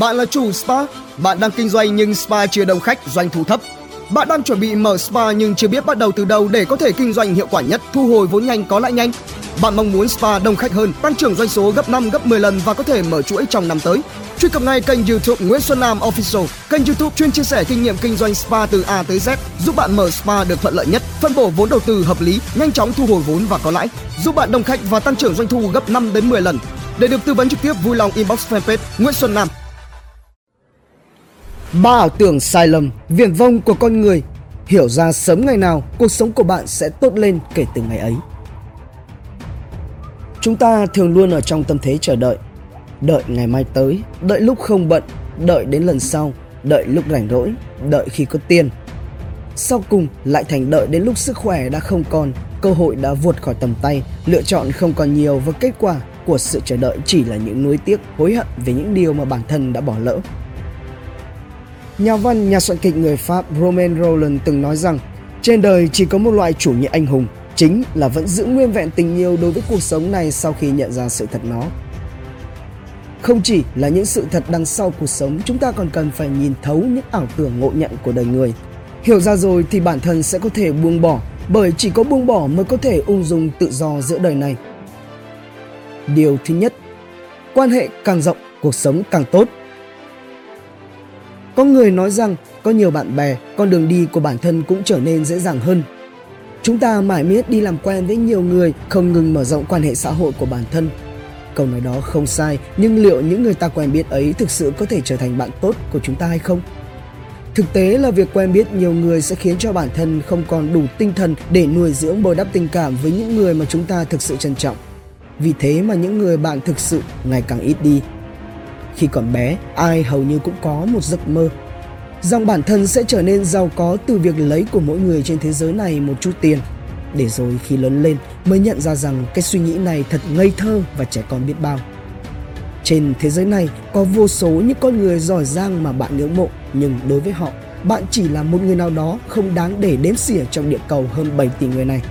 Bạn là chủ spa, bạn đang kinh doanh nhưng spa chưa đông khách, doanh thu thấp. Bạn đang chuẩn bị mở spa nhưng chưa biết bắt đầu từ đâu để có thể kinh doanh hiệu quả nhất, thu hồi vốn nhanh có lãi nhanh. Bạn mong muốn spa đông khách hơn, tăng trưởng doanh số gấp 5 gấp 10 lần và có thể mở chuỗi trong năm tới. Truy cập ngay kênh YouTube Nguyễn Xuân Nam Official, kênh YouTube chuyên chia sẻ kinh nghiệm kinh doanh spa từ A tới Z, giúp bạn mở spa được thuận lợi nhất, phân bổ vốn đầu tư hợp lý, nhanh chóng thu hồi vốn và có lãi, giúp bạn đông khách và tăng trưởng doanh thu gấp 5 đến 10 lần. Để được tư vấn trực tiếp vui lòng inbox fanpage Nguyễn Xuân Nam Ba ảo tưởng sai lầm, viển vông của con người. Hiểu ra sớm ngày nào cuộc sống của bạn sẽ tốt lên kể từ ngày ấy. Chúng ta thường luôn ở trong tâm thế chờ đợi. Đợi ngày mai tới, đợi lúc không bận, đợi đến lần sau, đợi lúc rảnh rỗi, đợi khi có tiền. Sau cùng lại thành đợi đến lúc sức khỏe đã không còn, cơ hội đã vượt khỏi tầm tay, lựa chọn không còn nhiều và kết quả của sự chờ đợi chỉ là những nuối tiếc, hối hận về những điều mà bản thân đã bỏ lỡ. Nhà văn, nhà soạn kịch người Pháp Romain Roland từng nói rằng trên đời chỉ có một loại chủ nghĩa anh hùng, chính là vẫn giữ nguyên vẹn tình yêu đối với cuộc sống này sau khi nhận ra sự thật nó. Không chỉ là những sự thật đằng sau cuộc sống, chúng ta còn cần phải nhìn thấu những ảo tưởng ngộ nhận của đời người. Hiểu ra rồi thì bản thân sẽ có thể buông bỏ, bởi chỉ có buông bỏ mới có thể ung dung tự do giữa đời này. Điều thứ nhất, quan hệ càng rộng, cuộc sống càng tốt. Có người nói rằng có nhiều bạn bè, con đường đi của bản thân cũng trở nên dễ dàng hơn. Chúng ta mãi miết đi làm quen với nhiều người, không ngừng mở rộng quan hệ xã hội của bản thân. Câu nói đó không sai, nhưng liệu những người ta quen biết ấy thực sự có thể trở thành bạn tốt của chúng ta hay không? Thực tế là việc quen biết nhiều người sẽ khiến cho bản thân không còn đủ tinh thần để nuôi dưỡng bồi đắp tình cảm với những người mà chúng ta thực sự trân trọng. Vì thế mà những người bạn thực sự ngày càng ít đi. Khi còn bé, ai hầu như cũng có một giấc mơ rằng bản thân sẽ trở nên giàu có từ việc lấy của mỗi người trên thế giới này một chút tiền. Để rồi khi lớn lên mới nhận ra rằng cái suy nghĩ này thật ngây thơ và trẻ con biết bao. Trên thế giới này có vô số những con người giỏi giang mà bạn ngưỡng mộ nhưng đối với họ, bạn chỉ là một người nào đó không đáng để đếm xỉa trong địa cầu hơn 7 tỷ người này.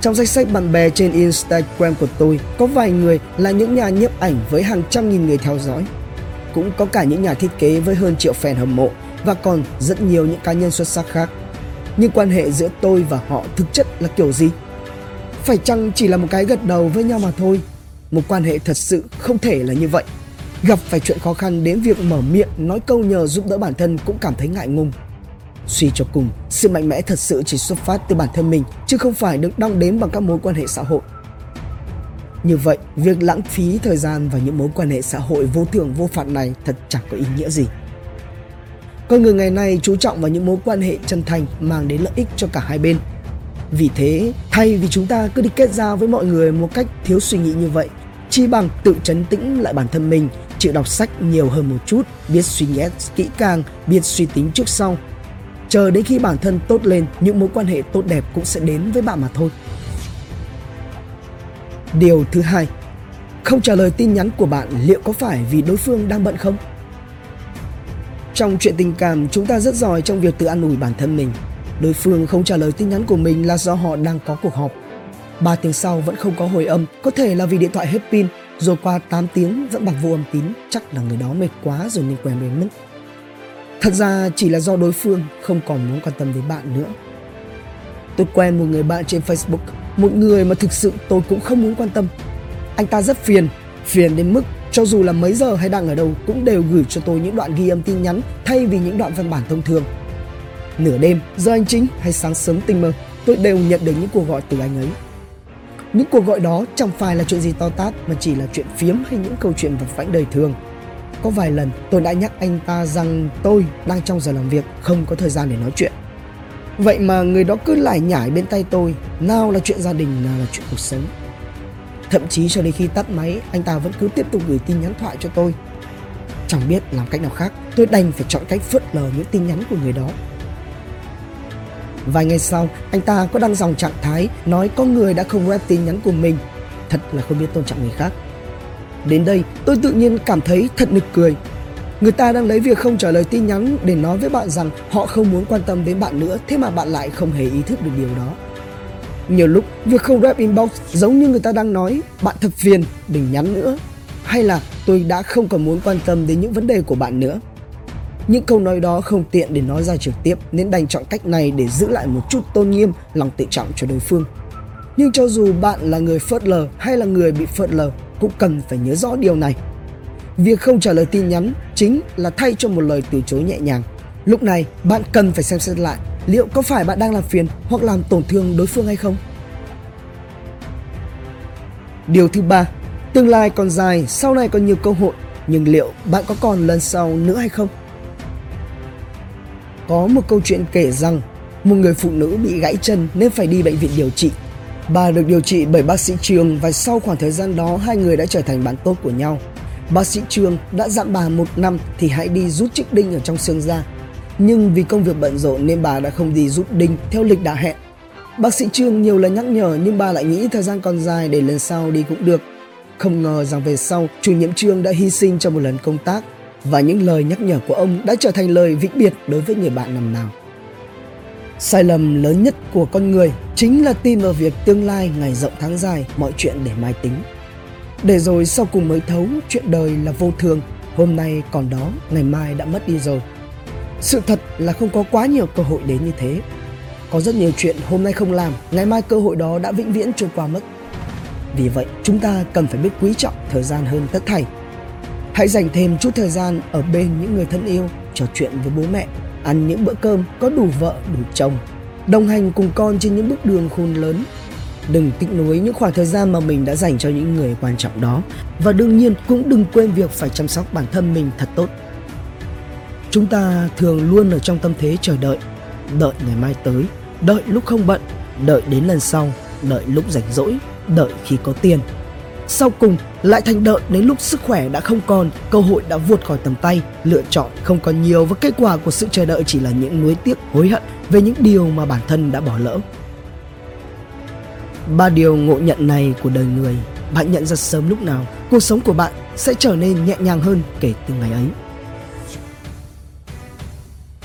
Trong danh sách bạn bè trên Instagram của tôi, có vài người là những nhà nhiếp ảnh với hàng trăm nghìn người theo dõi. Cũng có cả những nhà thiết kế với hơn triệu fan hâm mộ và còn rất nhiều những cá nhân xuất sắc khác. Nhưng quan hệ giữa tôi và họ thực chất là kiểu gì? Phải chăng chỉ là một cái gật đầu với nhau mà thôi? Một quan hệ thật sự không thể là như vậy. Gặp phải chuyện khó khăn đến việc mở miệng nói câu nhờ giúp đỡ bản thân cũng cảm thấy ngại ngùng Suy cho cùng, sự mạnh mẽ thật sự chỉ xuất phát từ bản thân mình chứ không phải được đong đếm bằng các mối quan hệ xã hội. Như vậy, việc lãng phí thời gian và những mối quan hệ xã hội vô thưởng vô phạt này thật chẳng có ý nghĩa gì. Con người ngày nay chú trọng vào những mối quan hệ chân thành mang đến lợi ích cho cả hai bên. Vì thế, thay vì chúng ta cứ đi kết giao với mọi người một cách thiếu suy nghĩ như vậy, chi bằng tự chấn tĩnh lại bản thân mình, chịu đọc sách nhiều hơn một chút, biết suy nghĩ kỹ càng, biết suy tính trước sau chờ đến khi bản thân tốt lên, những mối quan hệ tốt đẹp cũng sẽ đến với bạn mà thôi. Điều thứ hai, không trả lời tin nhắn của bạn liệu có phải vì đối phương đang bận không? Trong chuyện tình cảm, chúng ta rất giỏi trong việc tự an ủi bản thân mình. Đối phương không trả lời tin nhắn của mình là do họ đang có cuộc họp. Ba tiếng sau vẫn không có hồi âm, có thể là vì điện thoại hết pin, rồi qua 8 tiếng vẫn bằng vô âm tín, chắc là người đó mệt quá rồi nên quen đến mất Thật ra chỉ là do đối phương không còn muốn quan tâm đến bạn nữa. Tôi quen một người bạn trên Facebook, một người mà thực sự tôi cũng không muốn quan tâm. Anh ta rất phiền, phiền đến mức cho dù là mấy giờ hay đang ở đâu cũng đều gửi cho tôi những đoạn ghi âm tin nhắn thay vì những đoạn văn bản thông thường. Nửa đêm, giờ anh chính hay sáng sớm tinh mơ, tôi đều nhận được những cuộc gọi từ anh ấy. Những cuộc gọi đó chẳng phải là chuyện gì to tát mà chỉ là chuyện phiếm hay những câu chuyện vật vãnh đời thường có vài lần tôi đã nhắc anh ta rằng tôi đang trong giờ làm việc, không có thời gian để nói chuyện. Vậy mà người đó cứ lải nhải bên tay tôi, nào là chuyện gia đình, nào là chuyện cuộc sống. Thậm chí cho đến khi tắt máy, anh ta vẫn cứ tiếp tục gửi tin nhắn thoại cho tôi. Chẳng biết làm cách nào khác, tôi đành phải chọn cách phớt lờ những tin nhắn của người đó. Vài ngày sau, anh ta có đăng dòng trạng thái nói có người đã không rep tin nhắn của mình. Thật là không biết tôn trọng người khác. Đến đây tôi tự nhiên cảm thấy thật nực cười. Người ta đang lấy việc không trả lời tin nhắn để nói với bạn rằng họ không muốn quan tâm đến bạn nữa, thế mà bạn lại không hề ý thức được điều đó. Nhiều lúc việc không rep inbox giống như người ta đang nói bạn thật phiền, đừng nhắn nữa. hay là tôi đã không còn muốn quan tâm đến những vấn đề của bạn nữa. Những câu nói đó không tiện để nói ra trực tiếp nên đành chọn cách này để giữ lại một chút tôn nghiêm, lòng tự trọng cho đối phương. Nhưng cho dù bạn là người phớt lờ hay là người bị phớt lờ cũng cần phải nhớ rõ điều này. Việc không trả lời tin nhắn chính là thay cho một lời từ chối nhẹ nhàng. Lúc này bạn cần phải xem xét lại liệu có phải bạn đang làm phiền hoặc làm tổn thương đối phương hay không. Điều thứ ba, tương lai còn dài, sau này còn nhiều cơ hội, nhưng liệu bạn có còn lần sau nữa hay không? Có một câu chuyện kể rằng một người phụ nữ bị gãy chân nên phải đi bệnh viện điều trị. Bà được điều trị bởi bác sĩ Trương và sau khoảng thời gian đó hai người đã trở thành bạn tốt của nhau. Bác sĩ Trương đã dặn bà một năm thì hãy đi rút chiếc đinh ở trong xương ra. Nhưng vì công việc bận rộn nên bà đã không đi rút đinh theo lịch đã hẹn. Bác sĩ Trương nhiều lần nhắc nhở nhưng bà lại nghĩ thời gian còn dài để lần sau đi cũng được. Không ngờ rằng về sau, chủ nhiệm Trương đã hy sinh trong một lần công tác và những lời nhắc nhở của ông đã trở thành lời vĩnh biệt đối với người bạn năm nào. Sai lầm lớn nhất của con người chính là tin vào việc tương lai ngày rộng tháng dài mọi chuyện để mai tính. Để rồi sau cùng mới thấu chuyện đời là vô thường, hôm nay còn đó, ngày mai đã mất đi rồi. Sự thật là không có quá nhiều cơ hội đến như thế. Có rất nhiều chuyện hôm nay không làm, ngày mai cơ hội đó đã vĩnh viễn trôi qua mất. Vì vậy, chúng ta cần phải biết quý trọng thời gian hơn tất thảy Hãy dành thêm chút thời gian ở bên những người thân yêu, trò chuyện với bố mẹ, ăn những bữa cơm có đủ vợ, đủ chồng, đồng hành cùng con trên những bước đường khôn lớn. Đừng tiếc nuối những khoảng thời gian mà mình đã dành cho những người quan trọng đó và đương nhiên cũng đừng quên việc phải chăm sóc bản thân mình thật tốt. Chúng ta thường luôn ở trong tâm thế chờ đợi, đợi ngày mai tới, đợi lúc không bận, đợi đến lần sau, đợi lúc rảnh rỗi, đợi khi có tiền sau cùng lại thành đợi đến lúc sức khỏe đã không còn, cơ hội đã vụt khỏi tầm tay, lựa chọn không còn nhiều và kết quả của sự chờ đợi chỉ là những nuối tiếc, hối hận về những điều mà bản thân đã bỏ lỡ. Ba điều ngộ nhận này của đời người, bạn nhận ra sớm lúc nào cuộc sống của bạn sẽ trở nên nhẹ nhàng hơn kể từ ngày ấy.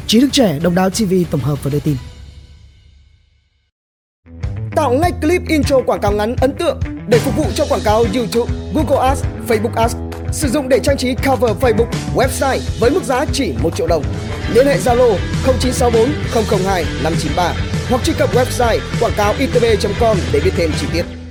Trí thức trẻ Độc đáo TV tổng hợp và đưa tin. Tạo ngay clip intro quảng cáo ngắn ấn tượng để phục vụ cho quảng cáo YouTube, Google Ads, Facebook Ads. Sử dụng để trang trí cover Facebook, website với mức giá chỉ 1 triệu đồng. Liên hệ Zalo 0964 002 593 hoặc truy cập website quảng cáo itb.com để biết thêm chi tiết.